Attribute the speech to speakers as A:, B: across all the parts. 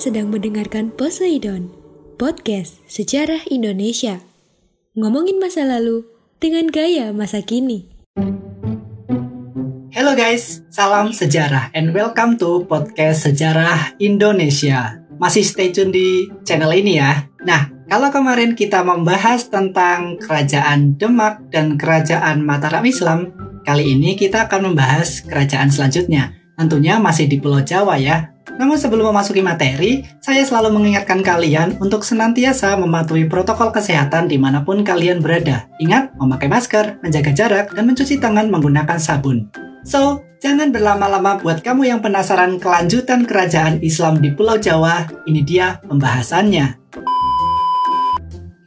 A: Sedang mendengarkan Poseidon, podcast sejarah Indonesia. Ngomongin masa lalu dengan gaya masa kini.
B: Halo guys, salam sejarah and welcome to podcast sejarah Indonesia. Masih stay tune di channel ini ya. Nah, kalau kemarin kita membahas tentang kerajaan Demak dan kerajaan Mataram Islam, kali ini kita akan membahas kerajaan selanjutnya. Tentunya masih di Pulau Jawa ya. Namun sebelum memasuki materi, saya selalu mengingatkan kalian untuk senantiasa mematuhi protokol kesehatan di mana pun kalian berada. Ingat, memakai masker, menjaga jarak, dan mencuci tangan menggunakan sabun. So, jangan berlama-lama buat kamu yang penasaran kelanjutan kerajaan Islam di Pulau Jawa, ini dia pembahasannya.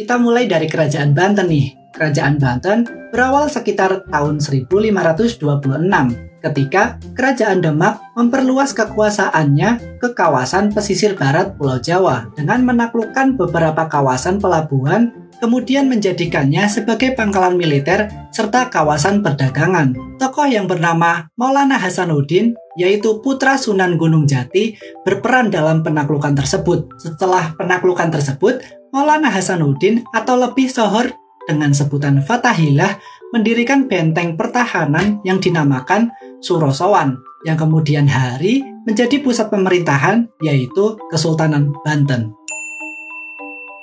B: Kita mulai dari kerajaan Banten nih. Kerajaan Banten berawal sekitar tahun 1526 ketika Kerajaan Demak memperluas kekuasaannya ke kawasan pesisir barat Pulau Jawa dengan menaklukkan beberapa kawasan pelabuhan kemudian menjadikannya sebagai pangkalan militer serta kawasan perdagangan. Tokoh yang bernama Maulana Hasanuddin, yaitu putra Sunan Gunung Jati, berperan dalam penaklukan tersebut. Setelah penaklukan tersebut, Maulana Hasanuddin atau lebih sohor dengan sebutan Fatahillah mendirikan benteng pertahanan yang dinamakan Surosowan yang kemudian hari menjadi pusat pemerintahan yaitu Kesultanan Banten.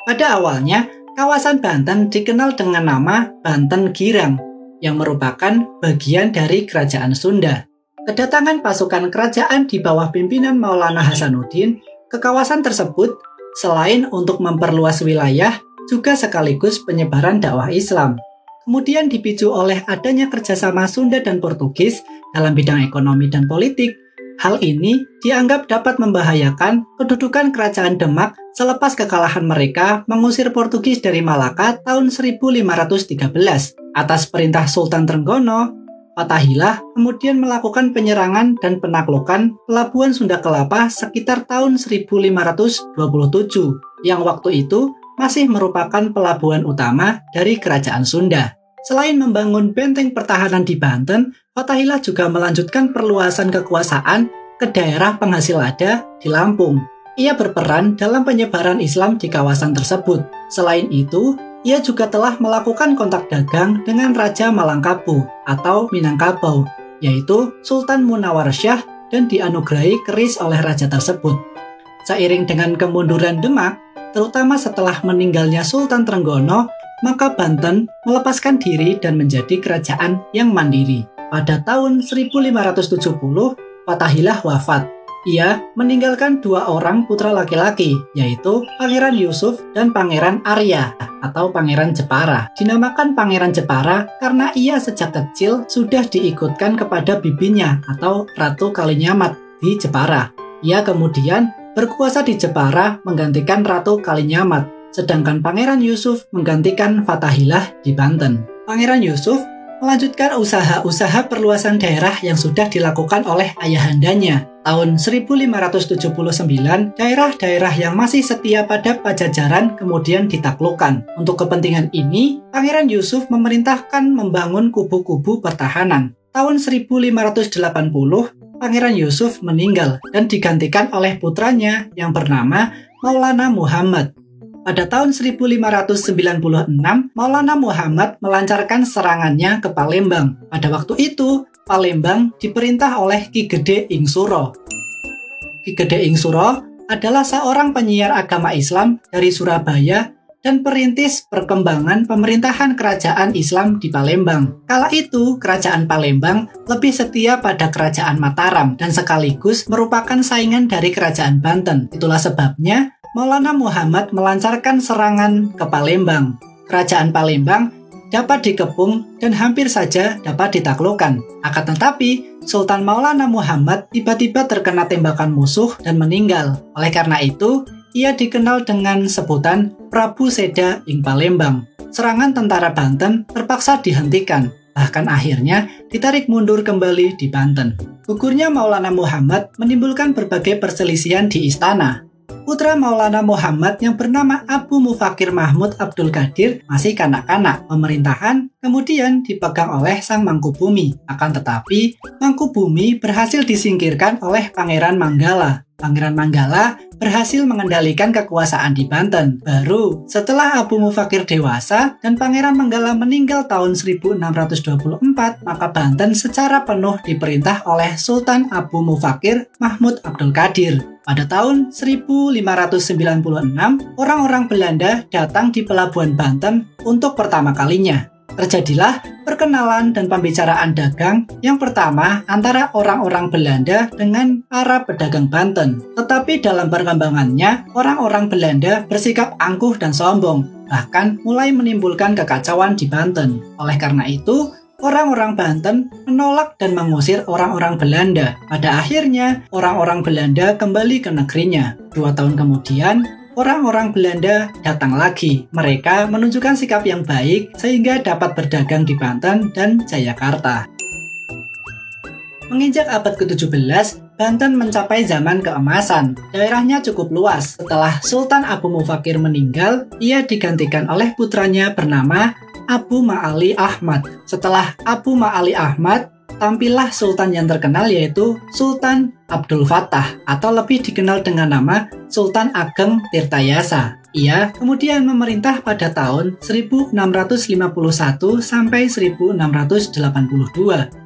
B: Pada awalnya, kawasan Banten dikenal dengan nama Banten Girang yang merupakan bagian dari kerajaan Sunda. Kedatangan pasukan kerajaan di bawah pimpinan Maulana Hasanuddin ke kawasan tersebut selain untuk memperluas wilayah juga sekaligus penyebaran dakwah Islam kemudian dipicu oleh adanya kerjasama Sunda dan Portugis dalam bidang ekonomi dan politik. Hal ini dianggap dapat membahayakan kedudukan kerajaan Demak selepas kekalahan mereka mengusir Portugis dari Malaka tahun 1513. Atas perintah Sultan Trenggono, Fatahillah kemudian melakukan penyerangan dan penaklukan pelabuhan Sunda Kelapa sekitar tahun 1527, yang waktu itu masih merupakan pelabuhan utama dari kerajaan Sunda. Selain membangun benteng pertahanan di Banten, Fatahillah juga melanjutkan perluasan kekuasaan ke daerah penghasil lada di Lampung. Ia berperan dalam penyebaran Islam di kawasan tersebut. Selain itu, ia juga telah melakukan kontak dagang dengan Raja Malangkabu atau Minangkabau, yaitu Sultan Munawar Syah dan dianugerahi keris oleh raja tersebut. Seiring dengan kemunduran Demak, terutama setelah meninggalnya Sultan Trenggono, maka Banten melepaskan diri dan menjadi kerajaan yang mandiri. Pada tahun 1570, Fatahillah wafat. Ia meninggalkan dua orang putra laki-laki, yaitu Pangeran Yusuf dan Pangeran Arya atau Pangeran Jepara. Dinamakan Pangeran Jepara karena ia sejak kecil sudah diikutkan kepada bibinya atau Ratu Kalinyamat di Jepara. Ia kemudian berkuasa di Jepara menggantikan Ratu Kalinyamat sedangkan Pangeran Yusuf menggantikan Fatahillah di Banten. Pangeran Yusuf melanjutkan usaha-usaha perluasan daerah yang sudah dilakukan oleh ayahandanya. Tahun 1579, daerah-daerah yang masih setia pada pajajaran kemudian ditaklukkan. Untuk kepentingan ini, Pangeran Yusuf memerintahkan membangun kubu-kubu pertahanan. Tahun 1580, Pangeran Yusuf meninggal dan digantikan oleh putranya yang bernama Maulana Muhammad pada tahun 1596, Maulana Muhammad melancarkan serangannya ke Palembang. Pada waktu itu, Palembang diperintah oleh Ki Gede Ingsuro. Ki Gede Ingsuro adalah seorang penyiar agama Islam dari Surabaya dan perintis perkembangan pemerintahan kerajaan Islam di Palembang. Kala itu, kerajaan Palembang lebih setia pada kerajaan Mataram dan sekaligus merupakan saingan dari kerajaan Banten. Itulah sebabnya Maulana Muhammad melancarkan serangan ke Palembang. Kerajaan Palembang dapat dikepung dan hampir saja dapat ditaklukkan. Akan tetapi, Sultan Maulana Muhammad tiba-tiba terkena tembakan musuh dan meninggal. Oleh karena itu, ia dikenal dengan sebutan Prabu Seda ing Palembang. Serangan tentara Banten terpaksa dihentikan, bahkan akhirnya ditarik mundur kembali di Banten. Gugurnya Maulana Muhammad menimbulkan berbagai perselisihan di istana, putra Maulana Muhammad yang bernama Abu Mufakir Mahmud Abdul Qadir masih kanak-kanak. Pemerintahan kemudian dipegang oleh sang Mangkubumi. Akan tetapi, Mangkubumi berhasil disingkirkan oleh Pangeran Manggala. Pangeran Manggala berhasil mengendalikan kekuasaan di Banten. Baru setelah Abu Mufakir dewasa dan Pangeran Manggala meninggal tahun 1624, maka Banten secara penuh diperintah oleh Sultan Abu Mufakir Mahmud Abdul Qadir. Pada tahun 1596, orang-orang Belanda datang di pelabuhan Banten untuk pertama kalinya terjadilah perkenalan dan pembicaraan dagang yang pertama antara orang-orang Belanda dengan para pedagang Banten. Tetapi dalam perkembangannya, orang-orang Belanda bersikap angkuh dan sombong, bahkan mulai menimbulkan kekacauan di Banten. Oleh karena itu, orang-orang Banten menolak dan mengusir orang-orang Belanda. Pada akhirnya, orang-orang Belanda kembali ke negerinya. Dua tahun kemudian, orang-orang Belanda datang lagi. Mereka menunjukkan sikap yang baik sehingga dapat berdagang di Banten dan Jayakarta. Menginjak abad ke-17, Banten mencapai zaman keemasan. Daerahnya cukup luas. Setelah Sultan Abu Mufakir meninggal, ia digantikan oleh putranya bernama Abu Ma'ali Ahmad. Setelah Abu Ma'ali Ahmad, tampillah sultan yang terkenal yaitu Sultan Abdul Fattah atau lebih dikenal dengan nama Sultan Ageng Tirtayasa. Ia kemudian memerintah pada tahun 1651 sampai 1682.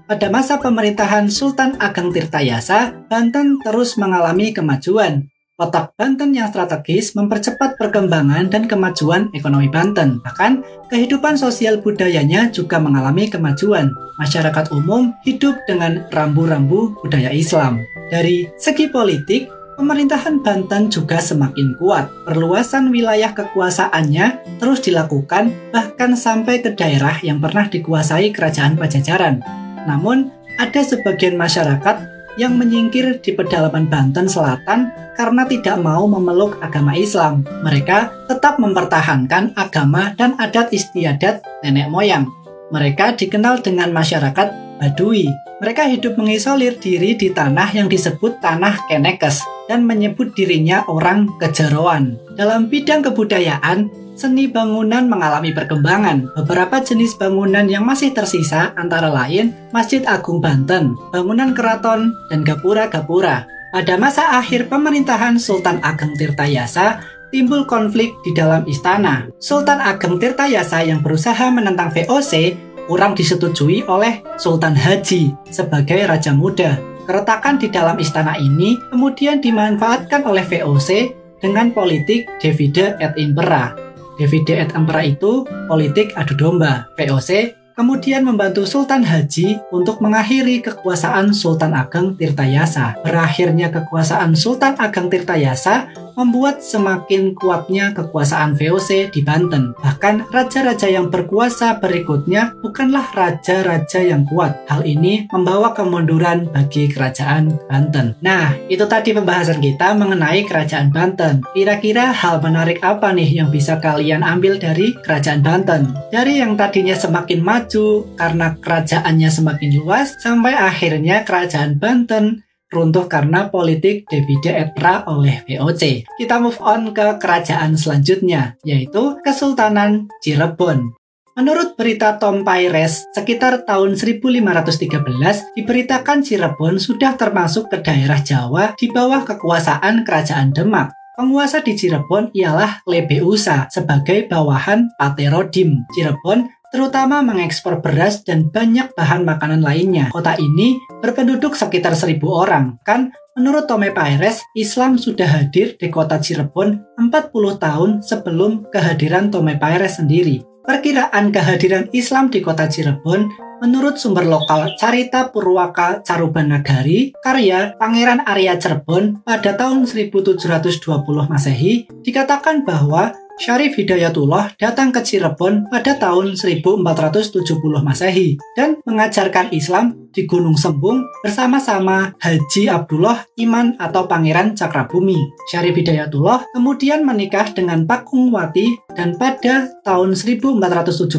B: Pada masa pemerintahan Sultan Ageng Tirtayasa, Banten terus mengalami kemajuan. Letak Banten yang strategis mempercepat perkembangan dan kemajuan ekonomi Banten. Bahkan, kehidupan sosial budayanya juga mengalami kemajuan. Masyarakat umum hidup dengan rambu-rambu budaya Islam. Dari segi politik, pemerintahan Banten juga semakin kuat. Perluasan wilayah kekuasaannya terus dilakukan bahkan sampai ke daerah yang pernah dikuasai kerajaan Pajajaran. Namun, ada sebagian masyarakat yang menyingkir di pedalaman Banten Selatan karena tidak mau memeluk agama Islam. Mereka tetap mempertahankan agama dan adat istiadat nenek moyang. Mereka dikenal dengan masyarakat Badui. Mereka hidup mengisolir diri di tanah yang disebut tanah Kenekes dan menyebut dirinya orang kejeroan. Dalam bidang kebudayaan, seni bangunan mengalami perkembangan. Beberapa jenis bangunan yang masih tersisa antara lain Masjid Agung Banten, bangunan keraton, dan gapura-gapura. Pada masa akhir pemerintahan Sultan Ageng Tirtayasa, timbul konflik di dalam istana. Sultan Ageng Tirtayasa yang berusaha menentang VOC kurang disetujui oleh Sultan Haji sebagai raja muda. Keretakan di dalam istana ini kemudian dimanfaatkan oleh VOC dengan politik divide et impera Divide et Impera itu politik adu domba. VOC kemudian membantu Sultan Haji untuk mengakhiri kekuasaan Sultan Ageng Tirtayasa. Berakhirnya kekuasaan Sultan Ageng Tirtayasa membuat semakin kuatnya kekuasaan VOC di Banten. Bahkan raja-raja yang berkuasa berikutnya bukanlah raja-raja yang kuat. Hal ini membawa kemunduran bagi kerajaan Banten. Nah, itu tadi pembahasan kita mengenai kerajaan Banten. Kira-kira hal menarik apa nih yang bisa kalian ambil dari kerajaan Banten? Dari yang tadinya semakin maju karena kerajaannya semakin luas sampai akhirnya kerajaan Banten runtuh karena politik divide et ra oleh VOC. Kita move on ke kerajaan selanjutnya, yaitu Kesultanan Cirebon. Menurut berita Tom Paires, sekitar tahun 1513 diberitakan Cirebon sudah termasuk ke daerah Jawa di bawah kekuasaan Kerajaan Demak. Penguasa di Cirebon ialah Lebeusa sebagai bawahan Paterodim. Cirebon terutama mengekspor beras dan banyak bahan makanan lainnya. Kota ini berpenduduk sekitar seribu orang. Kan menurut Tome Paires, Islam sudah hadir di kota Cirebon 40 tahun sebelum kehadiran Tome Paires sendiri. Perkiraan kehadiran Islam di kota Cirebon menurut sumber lokal Carita Purwaka Carubanagari, karya Pangeran Arya Cirebon pada tahun 1720 Masehi, dikatakan bahwa Syarif Hidayatullah datang ke Cirebon pada tahun 1470 Masehi dan mengajarkan Islam di Gunung Sembung bersama-sama Haji Abdullah Iman atau Pangeran Cakrabumi. Syarif Hidayatullah kemudian menikah dengan Pakung Wati dan pada tahun 1479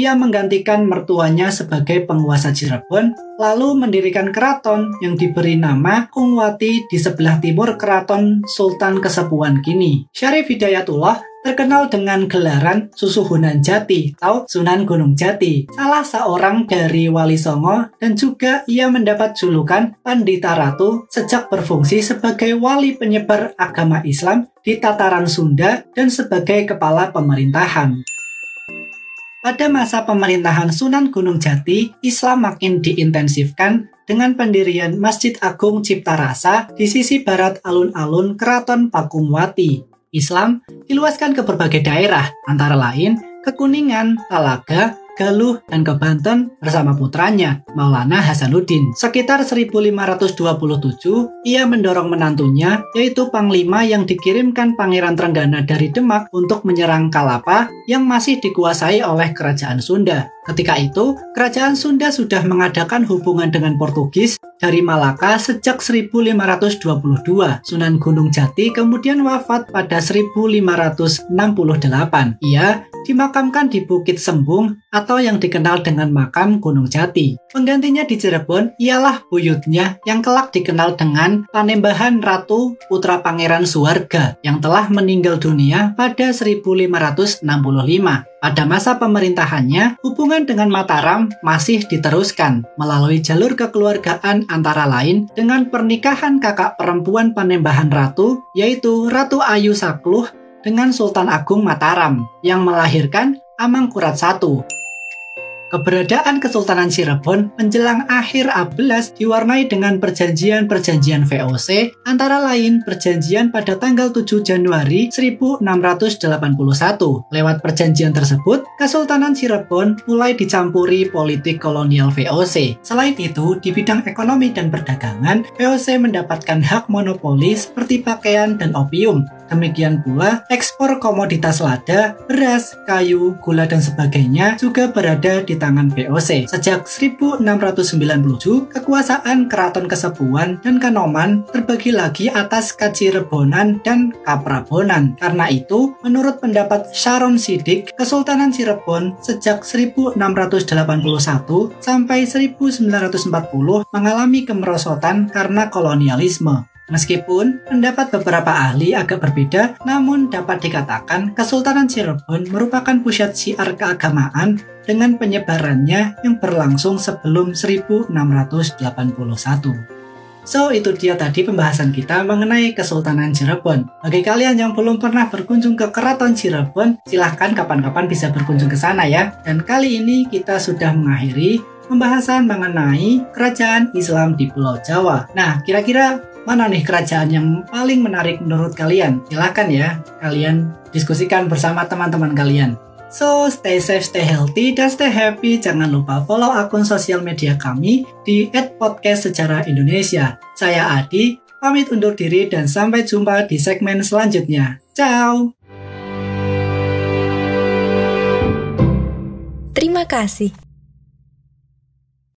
B: ia menggantikan mertuanya sebagai penguasa Cirebon lalu mendirikan keraton yang diberi nama Kungwati di sebelah timur keraton Sultan Kesepuan kini. Syarif Hidayatullah terkenal dengan gelaran Susuhunan Jati atau Sunan Gunung Jati, salah seorang dari Wali Songo dan juga ia mendapat julukan Pandita Ratu sejak berfungsi sebagai wali penyebar agama Islam di tataran Sunda dan sebagai kepala pemerintahan. Pada masa pemerintahan Sunan Gunung Jati, Islam makin diintensifkan dengan pendirian Masjid Agung Cipta Rasa di sisi barat alun-alun Keraton Pakumwati. Islam diluaskan ke berbagai daerah, antara lain ke Kuningan, Talaga, Galuh, dan ke Banten bersama putranya, Maulana Hasanuddin. Sekitar 1527, ia mendorong menantunya, yaitu Panglima yang dikirimkan Pangeran Trenggana dari Demak untuk menyerang Kalapa yang masih dikuasai oleh Kerajaan Sunda. Ketika itu, Kerajaan Sunda sudah mengadakan hubungan dengan Portugis dari Malaka sejak 1522. Sunan Gunung Jati kemudian wafat pada 1568. Ia dimakamkan di Bukit Sembung atau yang dikenal dengan makam Gunung Jati. Penggantinya di Cirebon ialah buyutnya yang kelak dikenal dengan Panembahan Ratu Putra Pangeran Suwarga yang telah meninggal dunia pada 1565. Pada masa pemerintahannya, hubungan dengan Mataram masih diteruskan melalui jalur kekeluargaan antara lain dengan pernikahan kakak perempuan Panembahan Ratu, yaitu Ratu Ayu Sakluh dengan Sultan Agung Mataram yang melahirkan Amangkurat I. Keberadaan Kesultanan Cirebon menjelang akhir A11 diwarnai dengan perjanjian-perjanjian VOC, antara lain perjanjian pada tanggal 7 Januari 1681. Lewat perjanjian tersebut, Kesultanan Cirebon mulai dicampuri politik kolonial VOC. Selain itu, di bidang ekonomi dan perdagangan, VOC mendapatkan hak monopoli seperti pakaian dan opium, Demikian pula, ekspor komoditas lada, beras, kayu, gula, dan sebagainya juga berada di tangan VOC. Sejak 1697, kekuasaan Keraton Kesepuan dan Kanoman terbagi lagi atas Kacirebonan dan Kaprabonan. Karena itu, menurut pendapat Sharon Sidik, Kesultanan Cirebon sejak 1681 sampai 1940 mengalami kemerosotan karena kolonialisme. Meskipun pendapat beberapa ahli agak berbeda, namun dapat dikatakan Kesultanan Cirebon merupakan pusat siar keagamaan dengan penyebarannya yang berlangsung sebelum 1681. So, itu dia tadi pembahasan kita mengenai Kesultanan Cirebon. Bagi kalian yang belum pernah berkunjung ke Keraton Cirebon, silahkan kapan-kapan bisa berkunjung ke sana ya. Dan kali ini kita sudah mengakhiri pembahasan mengenai kerajaan Islam di Pulau Jawa. Nah, kira-kira Mana nih kerajaan yang paling menarik menurut kalian? Silahkan ya, kalian diskusikan bersama teman-teman kalian. So, stay safe, stay healthy, dan stay happy. Jangan lupa follow akun sosial media kami di @podcast secara Indonesia. Saya Adi, pamit undur diri dan sampai jumpa di segmen selanjutnya. Ciao!
A: Terima kasih.